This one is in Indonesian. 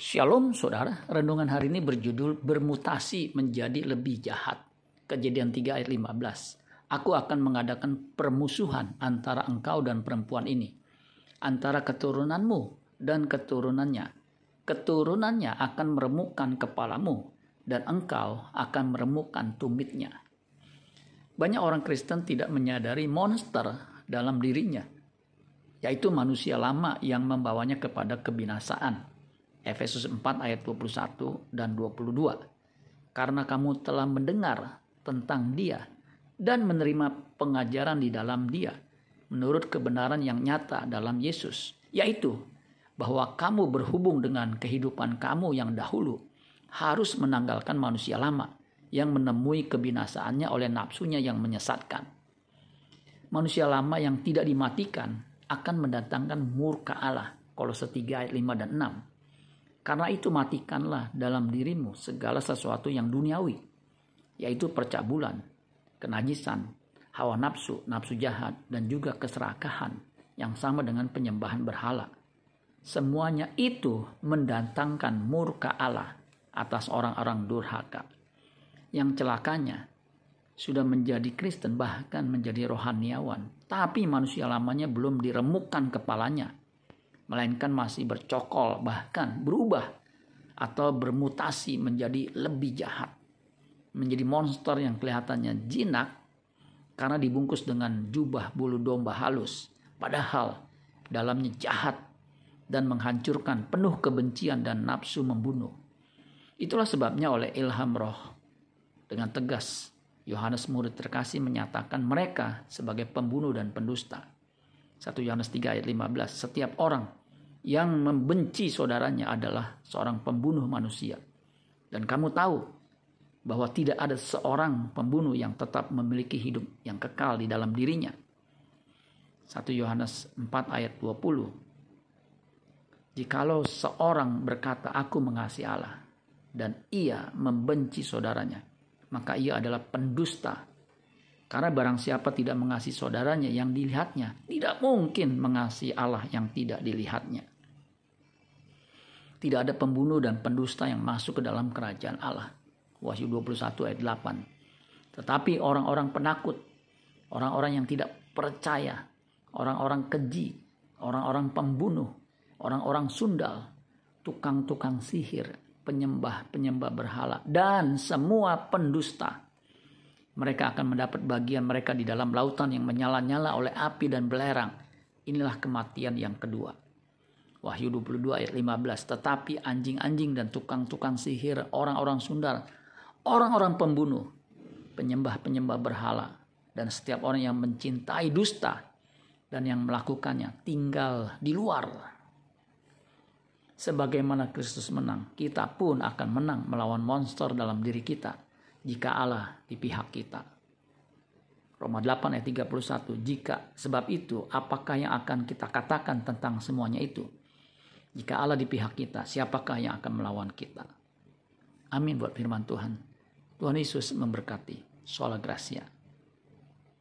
Shalom saudara, renungan hari ini berjudul bermutasi menjadi lebih jahat. Kejadian 3 ayat 15. Aku akan mengadakan permusuhan antara engkau dan perempuan ini. Antara keturunanmu dan keturunannya. Keturunannya akan meremukkan kepalamu dan engkau akan meremukkan tumitnya. Banyak orang Kristen tidak menyadari monster dalam dirinya, yaitu manusia lama yang membawanya kepada kebinasaan Efesus 4 ayat 21 dan 22. Karena kamu telah mendengar tentang dia dan menerima pengajaran di dalam dia menurut kebenaran yang nyata dalam Yesus, yaitu bahwa kamu berhubung dengan kehidupan kamu yang dahulu harus menanggalkan manusia lama yang menemui kebinasaannya oleh nafsunya yang menyesatkan. Manusia lama yang tidak dimatikan akan mendatangkan murka Allah. Kolose 3 ayat 5 dan 6 karena itu matikanlah dalam dirimu segala sesuatu yang duniawi, yaitu percabulan, kenajisan, hawa nafsu, nafsu jahat, dan juga keserakahan yang sama dengan penyembahan berhala. Semuanya itu mendatangkan murka Allah atas orang-orang durhaka. Yang celakanya sudah menjadi Kristen bahkan menjadi rohaniawan, tapi manusia lamanya belum diremukkan kepalanya melainkan masih bercokol, bahkan berubah atau bermutasi menjadi lebih jahat, menjadi monster yang kelihatannya jinak karena dibungkus dengan jubah bulu domba halus, padahal dalamnya jahat dan menghancurkan penuh kebencian dan nafsu membunuh. Itulah sebabnya oleh ilham roh dengan tegas Yohanes murid terkasih menyatakan mereka sebagai pembunuh dan pendusta. 1 Yohanes 3 ayat 15. Setiap orang yang membenci saudaranya adalah seorang pembunuh manusia. Dan kamu tahu bahwa tidak ada seorang pembunuh yang tetap memiliki hidup yang kekal di dalam dirinya. 1 Yohanes 4 ayat 20. Jikalau seorang berkata aku mengasihi Allah dan ia membenci saudaranya, maka ia adalah pendusta. Karena barang siapa tidak mengasihi saudaranya yang dilihatnya, tidak mungkin mengasihi Allah yang tidak dilihatnya. Tidak ada pembunuh dan pendusta yang masuk ke dalam kerajaan Allah. Wahyu 21 ayat 8. Tetapi orang-orang penakut, orang-orang yang tidak percaya, orang-orang keji, orang-orang pembunuh, orang-orang sundal, tukang-tukang sihir, penyembah-penyembah berhala, dan semua pendusta. Mereka akan mendapat bagian mereka di dalam lautan yang menyala-nyala oleh api dan belerang. Inilah kematian yang kedua. Wahyu 22 ayat 15. Tetapi anjing-anjing dan tukang-tukang sihir, orang-orang sundal, orang-orang pembunuh, penyembah-penyembah berhala, dan setiap orang yang mencintai dusta dan yang melakukannya tinggal di luar. Sebagaimana Kristus menang, kita pun akan menang melawan monster dalam diri kita jika Allah di pihak kita. Roma 8 ayat 31. Jika sebab itu, apakah yang akan kita katakan tentang semuanya itu? Jika Allah di pihak kita, siapakah yang akan melawan kita? Amin buat firman Tuhan. Tuhan Yesus memberkati. Sola Gracia.